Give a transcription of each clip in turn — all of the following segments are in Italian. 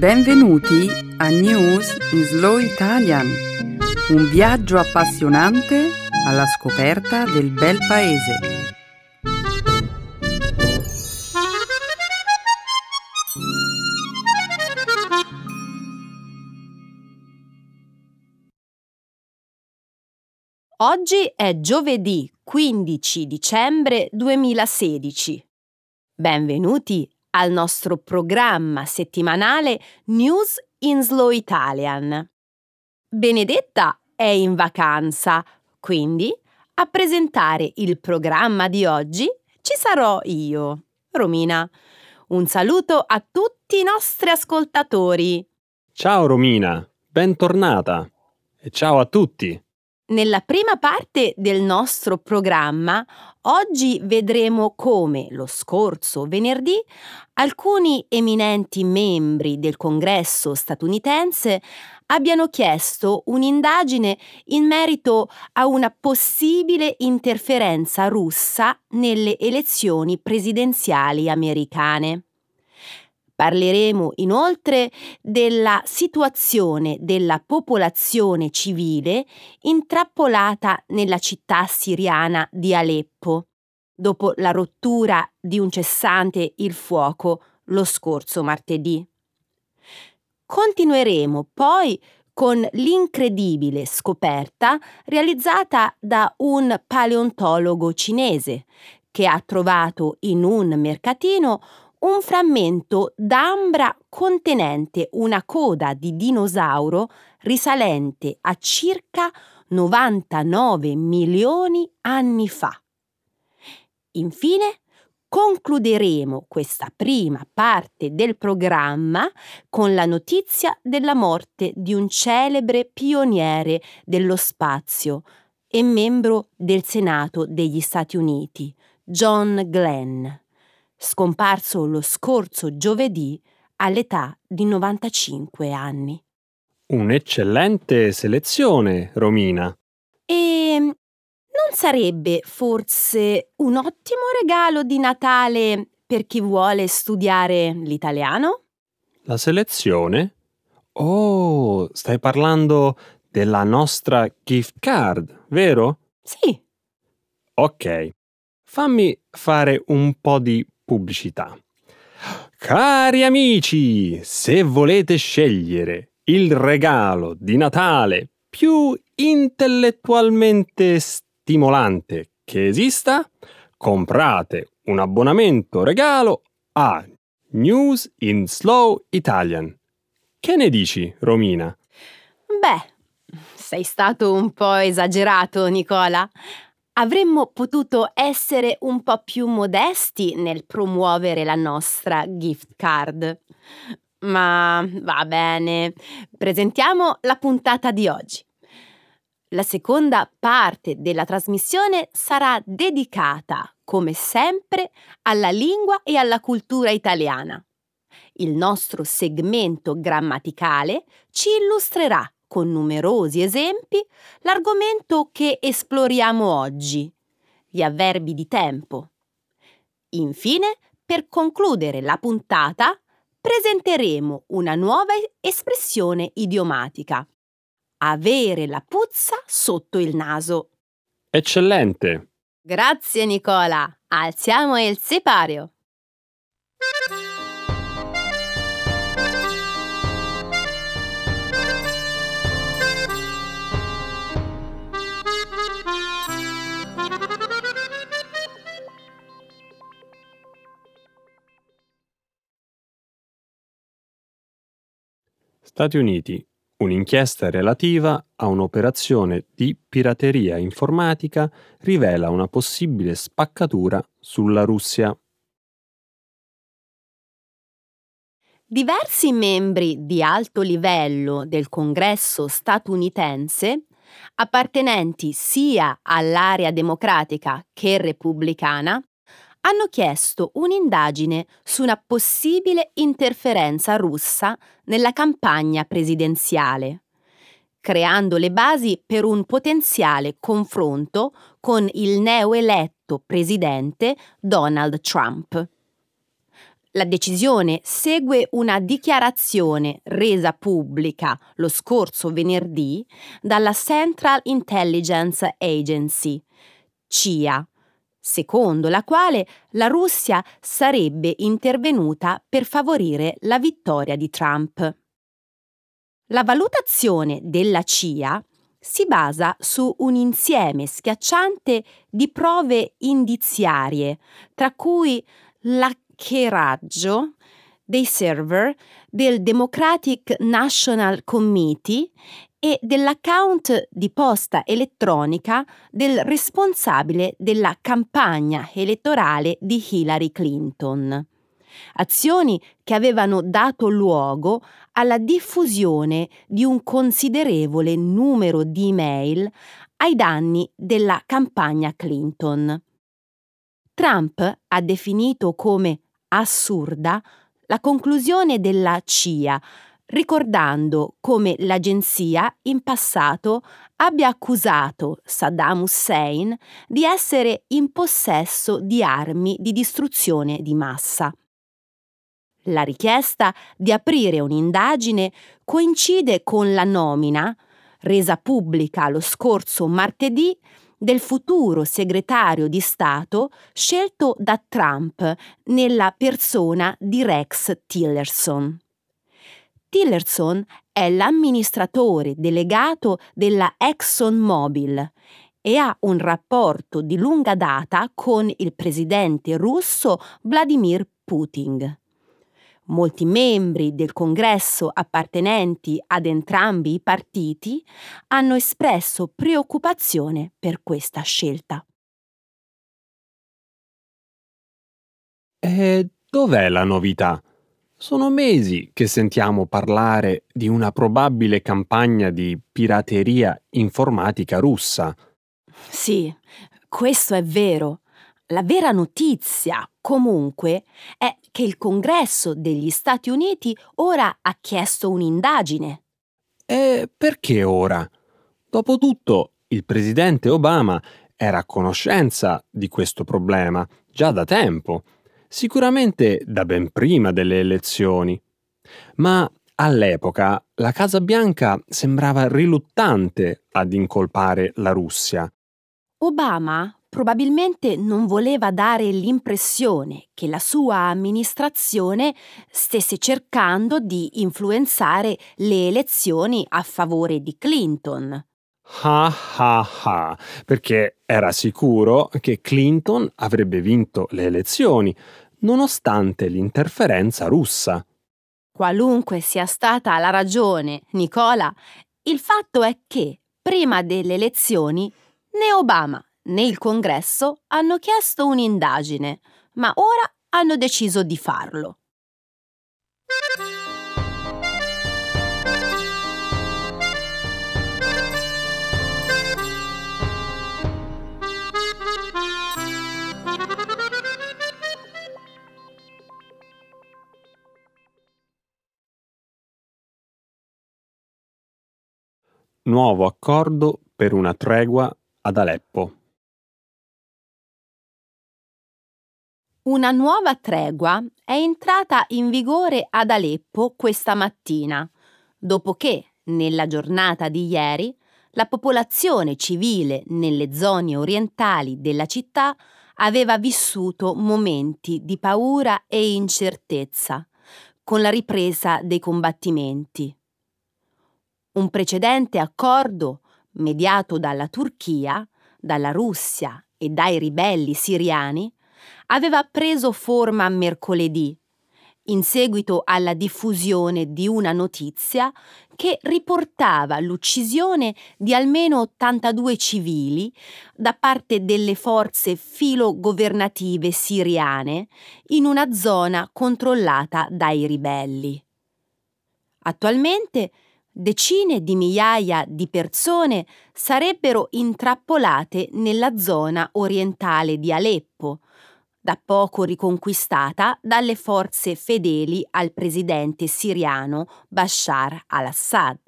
Benvenuti a News in Slow Italian, un viaggio appassionante alla scoperta del bel paese. Oggi è giovedì 15 dicembre 2016. Benvenuti al nostro programma settimanale News in Slow Italian. Benedetta è in vacanza, quindi a presentare il programma di oggi ci sarò io, Romina. Un saluto a tutti i nostri ascoltatori. Ciao Romina, bentornata e ciao a tutti. Nella prima parte del nostro programma oggi vedremo come lo scorso venerdì alcuni eminenti membri del Congresso statunitense abbiano chiesto un'indagine in merito a una possibile interferenza russa nelle elezioni presidenziali americane. Parleremo inoltre della situazione della popolazione civile intrappolata nella città siriana di Aleppo, dopo la rottura di un cessante il fuoco lo scorso martedì. Continueremo poi con l'incredibile scoperta realizzata da un paleontologo cinese che ha trovato in un mercatino un frammento d'ambra contenente una coda di dinosauro risalente a circa 99 milioni anni fa. Infine, concluderemo questa prima parte del programma con la notizia della morte di un celebre pioniere dello spazio e membro del Senato degli Stati Uniti, John Glenn scomparso lo scorso giovedì all'età di 95 anni. Un'eccellente selezione, Romina. E non sarebbe forse un ottimo regalo di Natale per chi vuole studiare l'italiano? La selezione? Oh, stai parlando della nostra gift card, vero? Sì. Ok, fammi fare un po' di pubblicità. Cari amici, se volete scegliere il regalo di Natale più intellettualmente stimolante che esista, comprate un abbonamento regalo a News in Slow Italian. Che ne dici, Romina? Beh, sei stato un po' esagerato, Nicola avremmo potuto essere un po' più modesti nel promuovere la nostra gift card. Ma va bene, presentiamo la puntata di oggi. La seconda parte della trasmissione sarà dedicata, come sempre, alla lingua e alla cultura italiana. Il nostro segmento grammaticale ci illustrerà con numerosi esempi l'argomento che esploriamo oggi, gli avverbi di tempo. Infine, per concludere la puntata, presenteremo una nuova espressione idiomatica. Avere la puzza sotto il naso. Eccellente. Grazie Nicola. Alziamo il sipario. Stati Uniti. Un'inchiesta relativa a un'operazione di pirateria informatica rivela una possibile spaccatura sulla Russia. Diversi membri di alto livello del Congresso statunitense, appartenenti sia all'area democratica che repubblicana, hanno chiesto un'indagine su una possibile interferenza russa nella campagna presidenziale, creando le basi per un potenziale confronto con il neoeletto presidente Donald Trump. La decisione segue una dichiarazione resa pubblica lo scorso venerdì dalla Central Intelligence Agency, CIA, secondo la quale la Russia sarebbe intervenuta per favorire la vittoria di Trump. La valutazione della CIA si basa su un insieme schiacciante di prove indiziarie, tra cui l'hackeraggio dei server del Democratic National Committee e dell'account di posta elettronica del responsabile della campagna elettorale di Hillary Clinton. Azioni che avevano dato luogo alla diffusione di un considerevole numero di email ai danni della campagna Clinton. Trump ha definito come assurda la conclusione della CIA, ricordando come l'agenzia in passato abbia accusato Saddam Hussein di essere in possesso di armi di distruzione di massa. La richiesta di aprire un'indagine coincide con la nomina, resa pubblica lo scorso martedì, del futuro segretario di Stato scelto da Trump nella persona di Rex Tillerson. Tillerson è l'amministratore delegato della ExxonMobil e ha un rapporto di lunga data con il presidente russo Vladimir Putin. Molti membri del congresso appartenenti ad entrambi i partiti hanno espresso preoccupazione per questa scelta. E dov'è la novità? Sono mesi che sentiamo parlare di una probabile campagna di pirateria informatica russa. Sì, questo è vero. La vera notizia, comunque, è che il Congresso degli Stati Uniti ora ha chiesto un'indagine. E perché ora? Dopotutto, il presidente Obama era a conoscenza di questo problema già da tempo, sicuramente da ben prima delle elezioni. Ma all'epoca la Casa Bianca sembrava riluttante ad incolpare la Russia. Obama probabilmente non voleva dare l'impressione che la sua amministrazione stesse cercando di influenzare le elezioni a favore di Clinton. Ah ah ah, perché era sicuro che Clinton avrebbe vinto le elezioni, nonostante l'interferenza russa. Qualunque sia stata la ragione, Nicola, il fatto è che, prima delle elezioni, né Obama né il congresso hanno chiesto un'indagine, ma ora hanno deciso di farlo. Nuovo accordo per una tregua ad Aleppo. Una nuova tregua è entrata in vigore ad Aleppo questa mattina, dopo che, nella giornata di ieri, la popolazione civile nelle zone orientali della città aveva vissuto momenti di paura e incertezza con la ripresa dei combattimenti. Un precedente accordo, mediato dalla Turchia, dalla Russia e dai ribelli siriani, aveva preso forma mercoledì, in seguito alla diffusione di una notizia che riportava l'uccisione di almeno 82 civili da parte delle forze filogovernative siriane in una zona controllata dai ribelli. Attualmente decine di migliaia di persone sarebbero intrappolate nella zona orientale di Aleppo, da poco riconquistata dalle forze fedeli al presidente siriano Bashar al-Assad.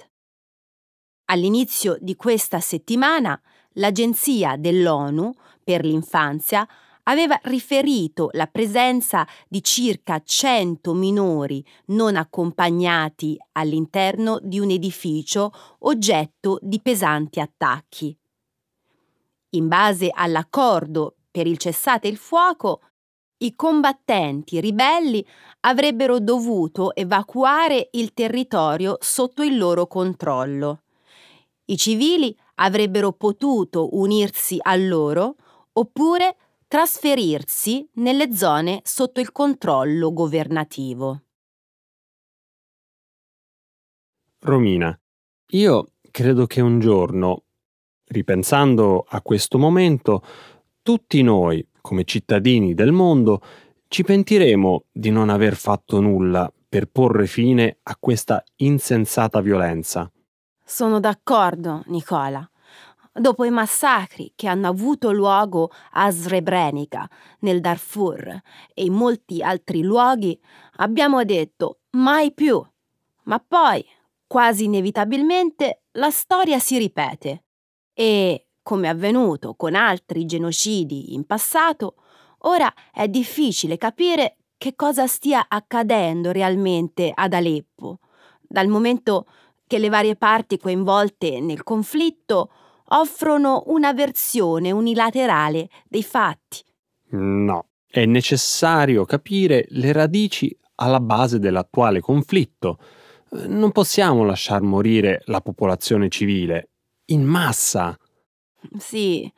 All'inizio di questa settimana l'Agenzia dell'ONU per l'infanzia aveva riferito la presenza di circa 100 minori non accompagnati all'interno di un edificio oggetto di pesanti attacchi. In base all'accordo per il cessate il fuoco, i combattenti ribelli avrebbero dovuto evacuare il territorio sotto il loro controllo. I civili avrebbero potuto unirsi a loro oppure trasferirsi nelle zone sotto il controllo governativo. Romina, io credo che un giorno, ripensando a questo momento, tutti noi, come cittadini del mondo, ci pentiremo di non aver fatto nulla per porre fine a questa insensata violenza. Sono d'accordo, Nicola. Dopo i massacri che hanno avuto luogo a Srebrenica, nel Darfur e in molti altri luoghi, abbiamo detto mai più. Ma poi, quasi inevitabilmente, la storia si ripete. E, come avvenuto con altri genocidi in passato, ora è difficile capire che cosa stia accadendo realmente ad Aleppo, dal momento che le varie parti coinvolte nel conflitto offrono una versione unilaterale dei fatti. No, è necessario capire le radici alla base dell'attuale conflitto. Non possiamo lasciar morire la popolazione civile in massa. Sì.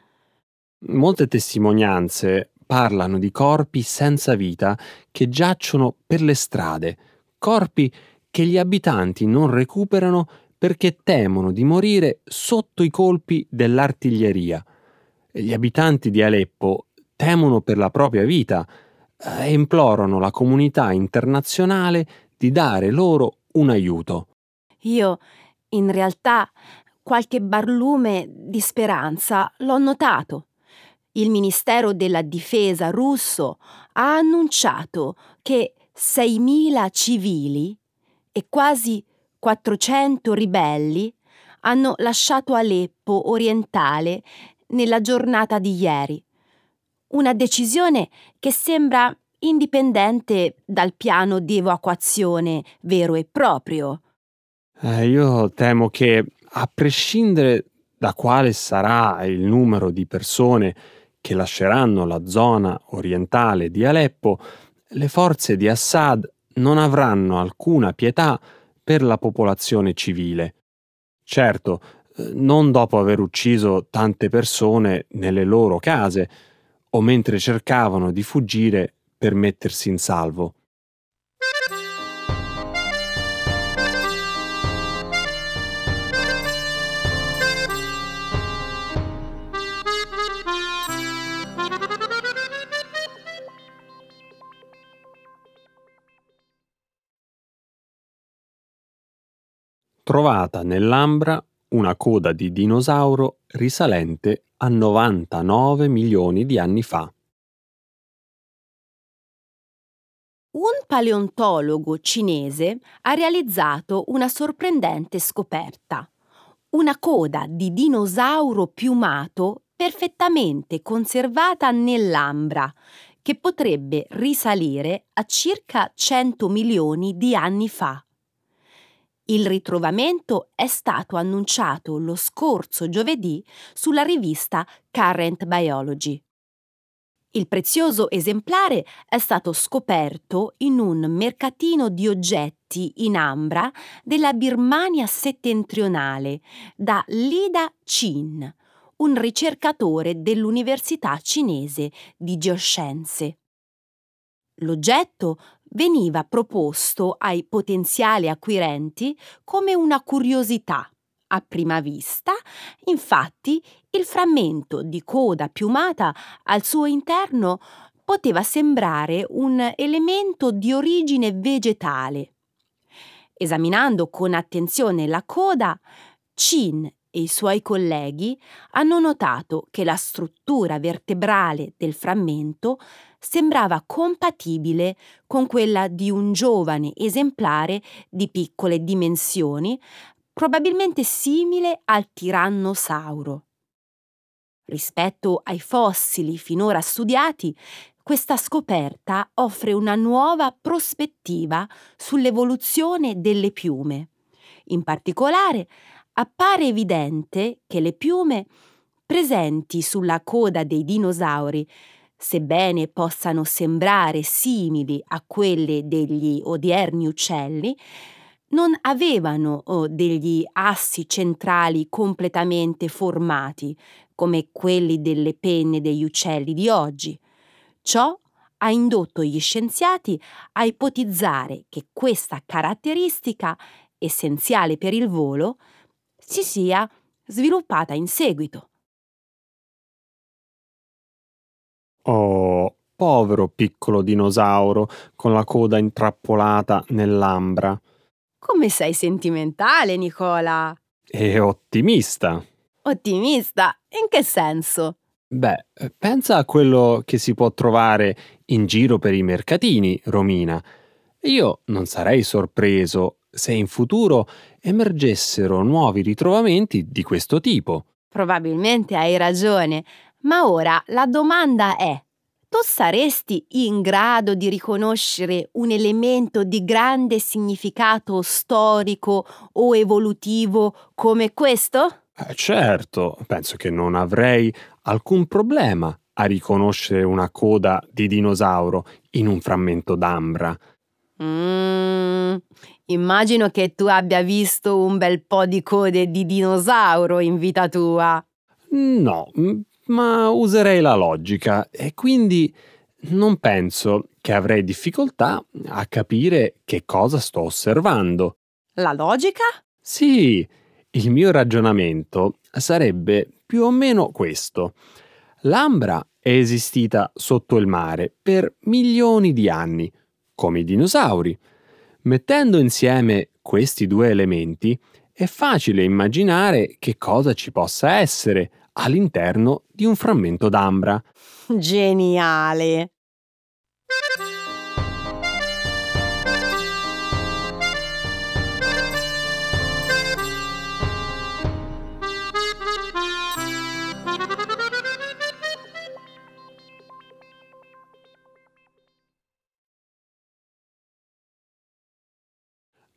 Molte testimonianze parlano di corpi senza vita che giacciono per le strade, corpi che gli abitanti non recuperano perché temono di morire sotto i colpi dell'artiglieria. Gli abitanti di Aleppo temono per la propria vita e implorano la comunità internazionale di dare loro un aiuto. Io, in realtà, qualche barlume di speranza l'ho notato. Il Ministero della Difesa russo ha annunciato che 6.000 civili e quasi 400 ribelli hanno lasciato Aleppo orientale nella giornata di ieri. Una decisione che sembra indipendente dal piano di evacuazione vero e proprio. Eh, io temo che, a prescindere da quale sarà il numero di persone che lasceranno la zona orientale di Aleppo, le forze di Assad non avranno alcuna pietà per la popolazione civile. Certo, eh, non dopo aver ucciso tante persone nelle loro case o mentre cercavano di fuggire per mettersi in salvo. Trovata nell'Ambra una coda di dinosauro risalente a 99 milioni di anni fa. Un paleontologo cinese ha realizzato una sorprendente scoperta. Una coda di dinosauro piumato perfettamente conservata nell'Ambra, che potrebbe risalire a circa 100 milioni di anni fa. Il ritrovamento è stato annunciato lo scorso giovedì sulla rivista Current Biology. Il prezioso esemplare è stato scoperto in un mercatino di oggetti in ambra della Birmania settentrionale da Lida Chin, un ricercatore dell'Università cinese di geoscienze. L'oggetto veniva proposto ai potenziali acquirenti come una curiosità. A prima vista, infatti, il frammento di coda piumata al suo interno poteva sembrare un elemento di origine vegetale. Esaminando con attenzione la coda, Chin e i suoi colleghi hanno notato che la struttura vertebrale del frammento sembrava compatibile con quella di un giovane esemplare di piccole dimensioni, probabilmente simile al tirannosauro. Rispetto ai fossili finora studiati, questa scoperta offre una nuova prospettiva sull'evoluzione delle piume. In particolare, appare evidente che le piume presenti sulla coda dei dinosauri, sebbene possano sembrare simili a quelle degli odierni uccelli, non avevano oh, degli assi centrali completamente formati, come quelli delle penne degli uccelli di oggi. Ciò ha indotto gli scienziati a ipotizzare che questa caratteristica, essenziale per il volo, si sia sviluppata in seguito. Oh, povero piccolo dinosauro con la coda intrappolata nell'ambra. Come sei sentimentale, Nicola? E ottimista. Ottimista? In che senso? Beh, pensa a quello che si può trovare in giro per i mercatini, Romina. Io non sarei sorpreso se in futuro emergessero nuovi ritrovamenti di questo tipo. Probabilmente hai ragione, ma ora la domanda è, tu saresti in grado di riconoscere un elemento di grande significato storico o evolutivo come questo? Eh, certo, penso che non avrei alcun problema a riconoscere una coda di dinosauro in un frammento d'ambra. Mm, immagino che tu abbia visto un bel po' di code di dinosauro in vita tua. No, ma userei la logica e quindi non penso che avrei difficoltà a capire che cosa sto osservando. La logica? Sì, il mio ragionamento sarebbe più o meno questo. L'ambra è esistita sotto il mare per milioni di anni, come i dinosauri. Mettendo insieme questi due elementi, è facile immaginare che cosa ci possa essere all'interno di un frammento d'ambra. Geniale!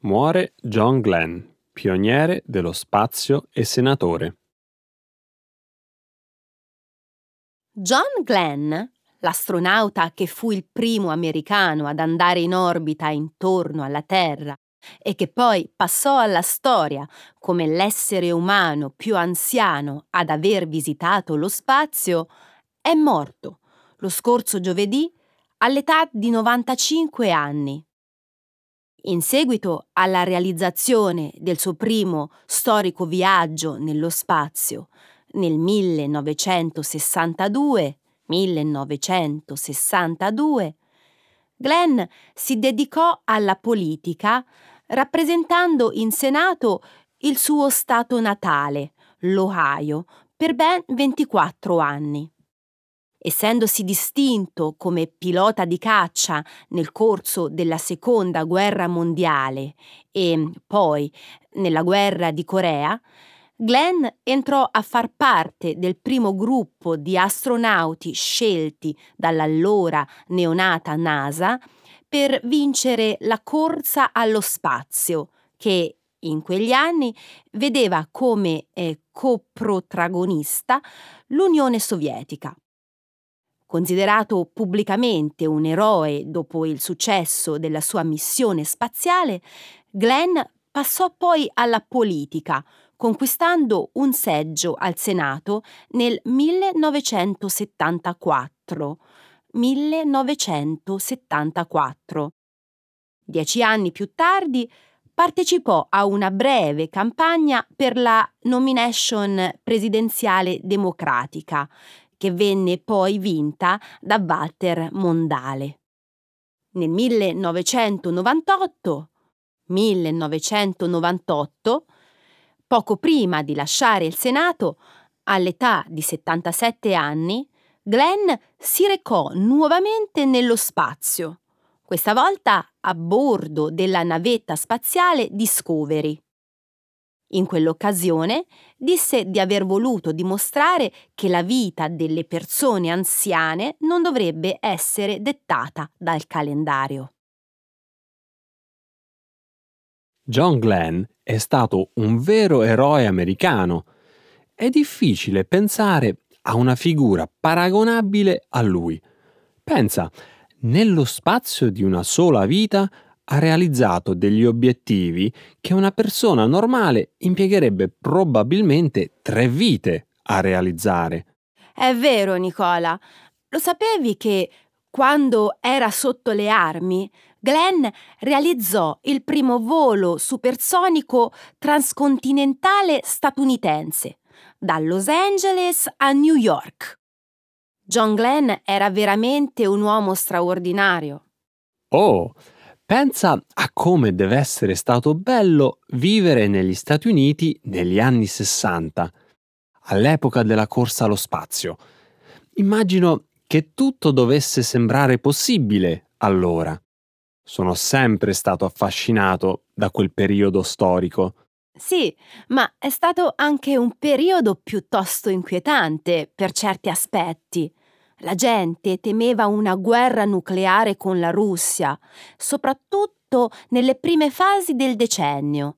Muore John Glenn, pioniere dello spazio e senatore. John Glenn, l'astronauta che fu il primo americano ad andare in orbita intorno alla Terra e che poi passò alla storia come l'essere umano più anziano ad aver visitato lo spazio, è morto lo scorso giovedì all'età di 95 anni. In seguito alla realizzazione del suo primo storico viaggio nello spazio, nel 1962, 1962, Glenn si dedicò alla politica rappresentando in Senato il suo stato natale, l'Ohio, per ben 24 anni. Essendosi distinto come pilota di caccia nel corso della Seconda Guerra Mondiale e poi nella guerra di Corea, Glenn entrò a far parte del primo gruppo di astronauti scelti dall'allora neonata NASA per vincere la corsa allo spazio, che in quegli anni vedeva come eh, coprotagonista l'Unione Sovietica. Considerato pubblicamente un eroe dopo il successo della sua missione spaziale, Glenn passò poi alla politica, conquistando un seggio al Senato nel 1974. 1974. Dieci anni più tardi partecipò a una breve campagna per la nomination presidenziale democratica, che venne poi vinta da Walter Mondale. Nel 1998, 1998 Poco prima di lasciare il Senato, all'età di 77 anni, Glenn si recò nuovamente nello spazio, questa volta a bordo della navetta spaziale Discovery. In quell'occasione disse di aver voluto dimostrare che la vita delle persone anziane non dovrebbe essere dettata dal calendario. John Glenn è stato un vero eroe americano. È difficile pensare a una figura paragonabile a lui. Pensa, nello spazio di una sola vita ha realizzato degli obiettivi che una persona normale impiegherebbe probabilmente tre vite a realizzare. È vero, Nicola. Lo sapevi che quando era sotto le armi, Glenn realizzò il primo volo supersonico transcontinentale statunitense, da Los Angeles a New York. John Glenn era veramente un uomo straordinario. Oh, pensa a come deve essere stato bello vivere negli Stati Uniti negli anni 60, all'epoca della corsa allo spazio. Immagino che tutto dovesse sembrare possibile allora. Sono sempre stato affascinato da quel periodo storico. Sì, ma è stato anche un periodo piuttosto inquietante per certi aspetti. La gente temeva una guerra nucleare con la Russia, soprattutto nelle prime fasi del decennio.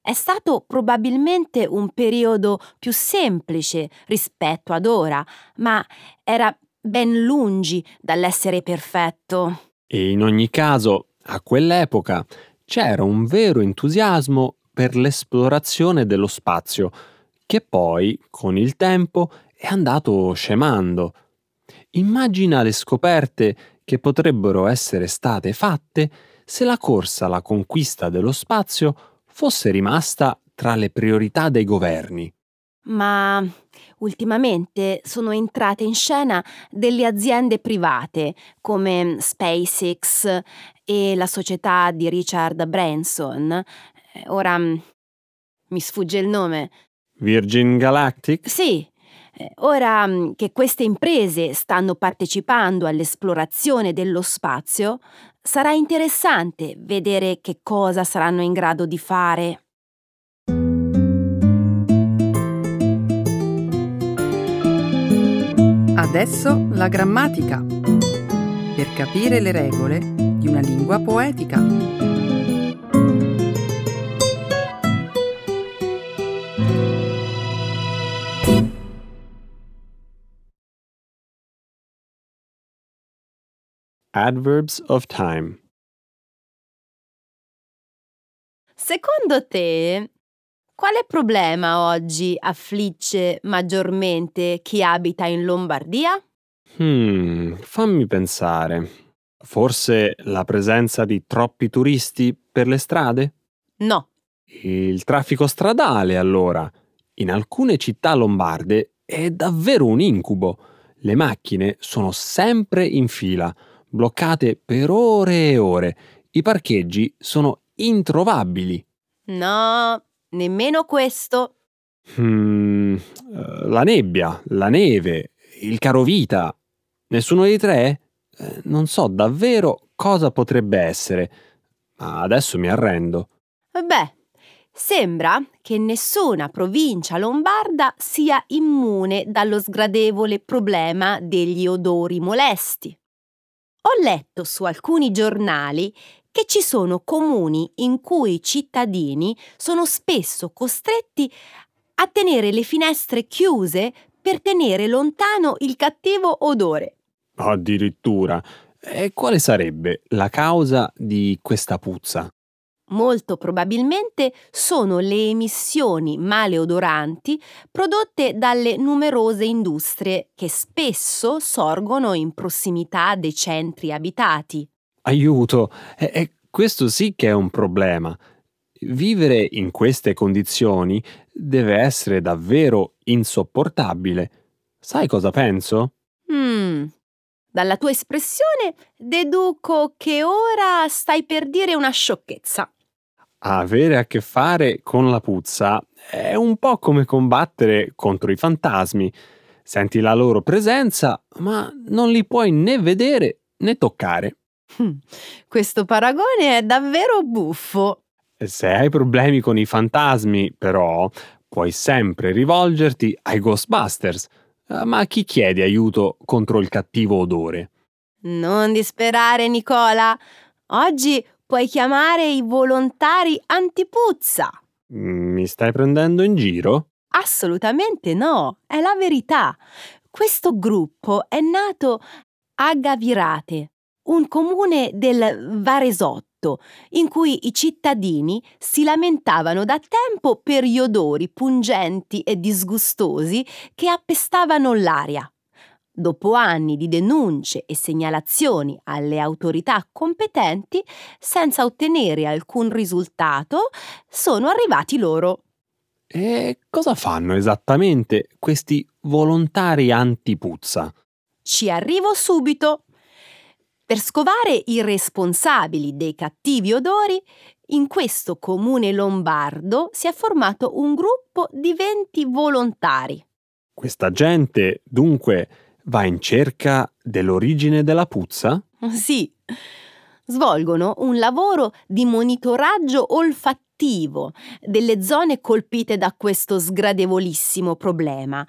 È stato probabilmente un periodo più semplice rispetto ad ora, ma era ben lungi dall'essere perfetto. E in ogni caso, a quell'epoca c'era un vero entusiasmo per l'esplorazione dello spazio, che poi, con il tempo, è andato scemando. Immagina le scoperte che potrebbero essere state fatte se la corsa alla conquista dello spazio fosse rimasta tra le priorità dei governi. Ma ultimamente sono entrate in scena delle aziende private come SpaceX e la società di Richard Branson. Eh, ora mm, mi sfugge il nome. Virgin Galactic? Sì, eh, ora mm, che queste imprese stanno partecipando all'esplorazione dello spazio, sarà interessante vedere che cosa saranno in grado di fare. Adesso la grammatica. Per capire le regole di una lingua poetica. Adverbs of time. Secondo te, quale problema oggi affligge maggiormente chi abita in Lombardia? Hmm, fammi pensare. Forse la presenza di troppi turisti per le strade? No. Il traffico stradale, allora. In alcune città lombarde è davvero un incubo. Le macchine sono sempre in fila, bloccate per ore e ore. I parcheggi sono introvabili. No, Nemmeno questo. Hmm, la nebbia, la neve, il carovita. Nessuno dei tre? Eh, non so davvero cosa potrebbe essere, ma adesso mi arrendo. Beh, sembra che nessuna provincia lombarda sia immune dallo sgradevole problema degli odori molesti. Ho letto su alcuni giornali che ci sono comuni in cui i cittadini sono spesso costretti a tenere le finestre chiuse per tenere lontano il cattivo odore. Addirittura. E quale sarebbe la causa di questa puzza? Molto probabilmente sono le emissioni maleodoranti prodotte dalle numerose industrie che spesso sorgono in prossimità dei centri abitati aiuto. E, e questo sì che è un problema. Vivere in queste condizioni deve essere davvero insopportabile. Sai cosa penso? Mm. Dalla tua espressione deduco che ora stai per dire una sciocchezza. Avere a che fare con la puzza è un po' come combattere contro i fantasmi. Senti la loro presenza, ma non li puoi né vedere né toccare. Questo paragone è davvero buffo. Se hai problemi con i fantasmi, però, puoi sempre rivolgerti ai Ghostbusters. Eh, Ma a chi chiedi aiuto contro il cattivo odore? Non disperare, Nicola. Oggi puoi chiamare i volontari antipuzza. Mm, Mi stai prendendo in giro? Assolutamente no, è la verità. Questo gruppo è nato a Gavirate, un comune del Varesotto, in cui i cittadini si lamentavano da tempo per gli odori pungenti e disgustosi che appestavano l'aria. Dopo anni di denunce e segnalazioni alle autorità competenti, senza ottenere alcun risultato, sono arrivati loro. E cosa fanno esattamente questi volontari antipuzza? Ci arrivo subito. Per scovare i responsabili dei cattivi odori, in questo comune lombardo si è formato un gruppo di 20 volontari. Questa gente, dunque, va in cerca dell'origine della puzza? Sì, svolgono un lavoro di monitoraggio olfattivo delle zone colpite da questo sgradevolissimo problema.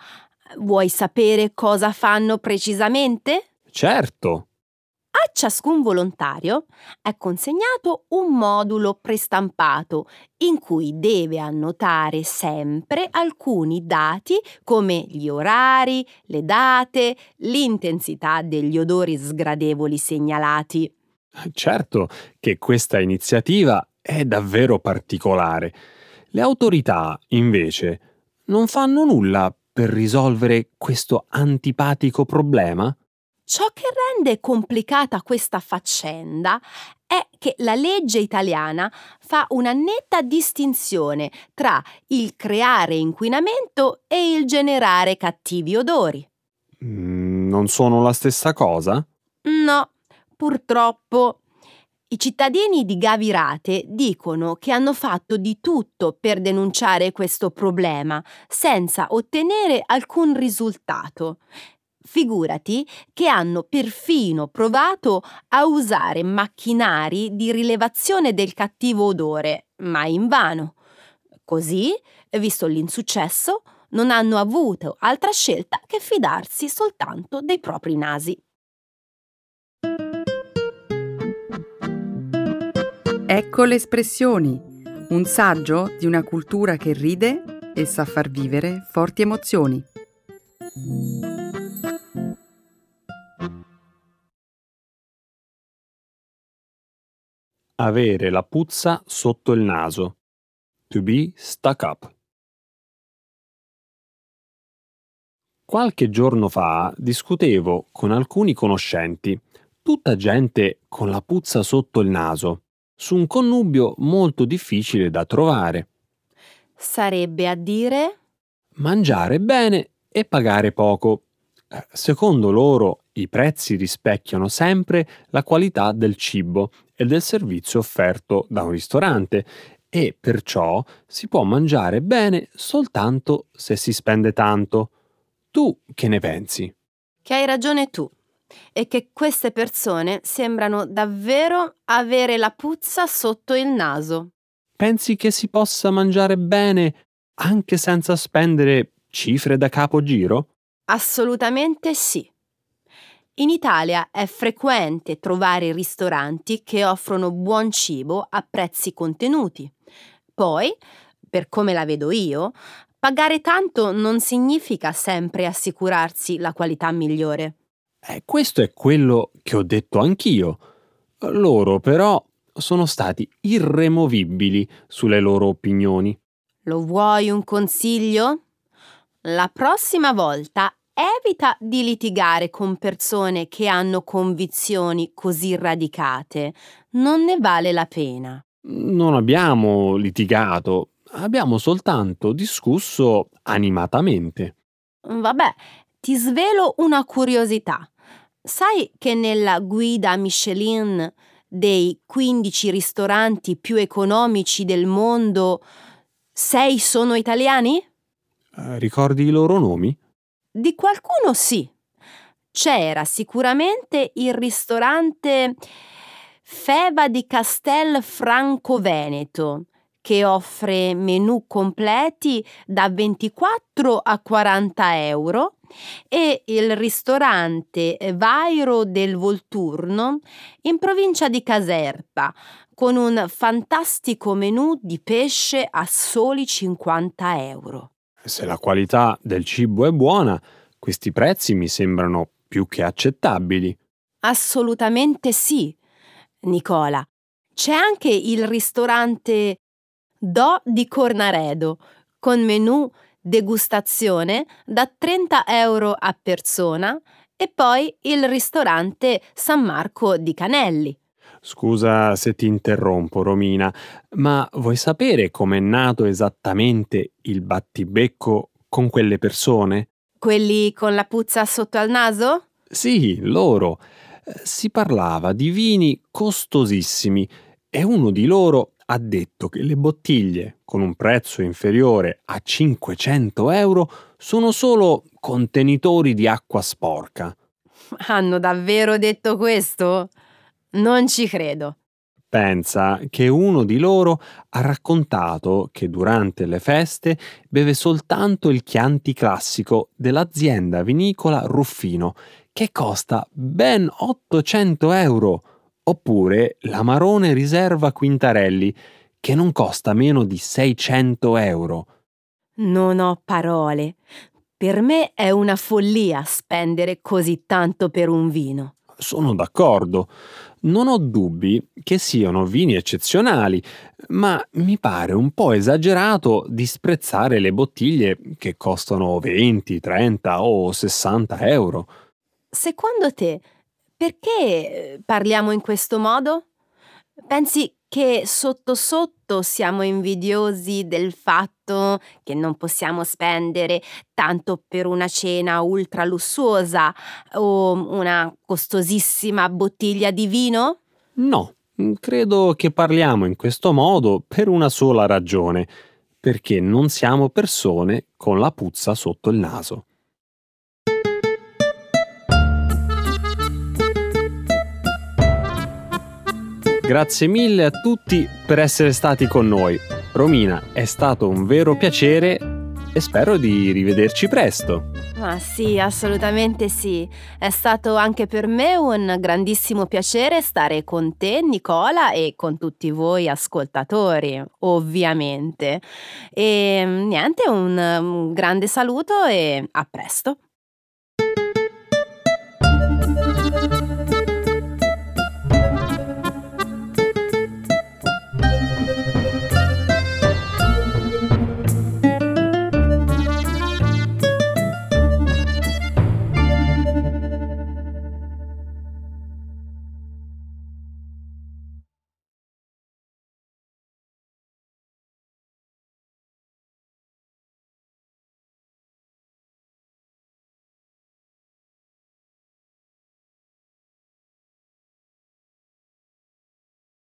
Vuoi sapere cosa fanno precisamente? Certo. A ciascun volontario è consegnato un modulo prestampato in cui deve annotare sempre alcuni dati come gli orari, le date, l'intensità degli odori sgradevoli segnalati. Certo che questa iniziativa è davvero particolare. Le autorità, invece, non fanno nulla per risolvere questo antipatico problema? Ciò che rende complicata questa faccenda è che la legge italiana fa una netta distinzione tra il creare inquinamento e il generare cattivi odori. Mm, Non sono la stessa cosa? No, purtroppo. I cittadini di Gavirate dicono che hanno fatto di tutto per denunciare questo problema senza ottenere alcun risultato. Figurati che hanno perfino provato a usare macchinari di rilevazione del cattivo odore, ma invano. Così, visto l'insuccesso, non hanno avuto altra scelta che fidarsi soltanto dei propri nasi. Ecco le espressioni, un saggio di una cultura che ride e sa far vivere forti emozioni. Avere la puzza sotto il naso. To be stuck up. Qualche giorno fa discutevo con alcuni conoscenti, tutta gente con la puzza sotto il naso, su un connubio molto difficile da trovare. Sarebbe a dire Mangiare bene e pagare poco. Secondo loro i prezzi rispecchiano sempre la qualità del cibo e del servizio offerto da un ristorante e perciò si può mangiare bene soltanto se si spende tanto. Tu che ne pensi? che hai ragione tu e che queste persone sembrano davvero avere la puzza sotto il naso. Pensi che si possa mangiare bene anche senza spendere cifre da capogiro? Assolutamente sì. In Italia è frequente trovare ristoranti che offrono buon cibo a prezzi contenuti. Poi, per come la vedo io, pagare tanto non significa sempre assicurarsi la qualità migliore. Eh, questo è quello che ho detto anch'io. Loro però sono stati irremovibili sulle loro opinioni. Lo vuoi un consiglio? La prossima volta evita di litigare con persone che hanno convinzioni così radicate. Non ne vale la pena. Non abbiamo litigato, abbiamo soltanto discusso animatamente. Vabbè, ti svelo una curiosità. Sai che nella guida Michelin dei 15 ristoranti più economici del mondo, 6 sono italiani? Eh, ricordi i loro nomi? Di qualcuno sì. C'era sicuramente il ristorante Feva di Castel Franco Veneto, che offre menù completi da 24 a 40 euro e il ristorante Vairo del Volturno in provincia di Caserta con un fantastico menù di pesce a soli 50 euro. Se la qualità del cibo è buona, questi prezzi mi sembrano più che accettabili. Assolutamente sì, Nicola. C'è anche il ristorante Do di Cornaredo con menù degustazione da 30 euro a persona e poi il ristorante San Marco di Canelli. Scusa se ti interrompo, Romina, ma vuoi sapere com'è nato esattamente il battibecco con quelle persone? Quelli con la puzza sotto al naso? Sì, loro. Si parlava di vini costosissimi e uno di loro ha detto che le bottiglie con un prezzo inferiore a 500 euro sono solo contenitori di acqua sporca. Hanno davvero detto questo? Non ci credo. Pensa che uno di loro ha raccontato che durante le feste beve soltanto il Chianti classico dell'azienda vinicola Ruffino, che costa ben 800 euro oppure l'Amarone Riserva Quintarelli, che non costa meno di 600 euro. Non ho parole. Per me è una follia spendere così tanto per un vino. Sono d'accordo. Non ho dubbi che siano vini eccezionali, ma mi pare un po' esagerato disprezzare le bottiglie che costano 20, 30 o 60 euro. Secondo te perché eh, parliamo in questo modo? Pensi che sotto sotto siamo invidiosi del fatto che non possiamo spendere tanto per una cena ultra lussuosa o una costosissima bottiglia di vino? No, credo che parliamo in questo modo per una sola ragione, perché non siamo persone con la puzza sotto il naso. Grazie mille a tutti per essere stati con noi. Romina, è stato un vero piacere e spero di rivederci presto. Ma sì, assolutamente sì. È stato anche per me un grandissimo piacere stare con te, Nicola, e con tutti voi ascoltatori, ovviamente. E niente, un, un grande saluto e a presto.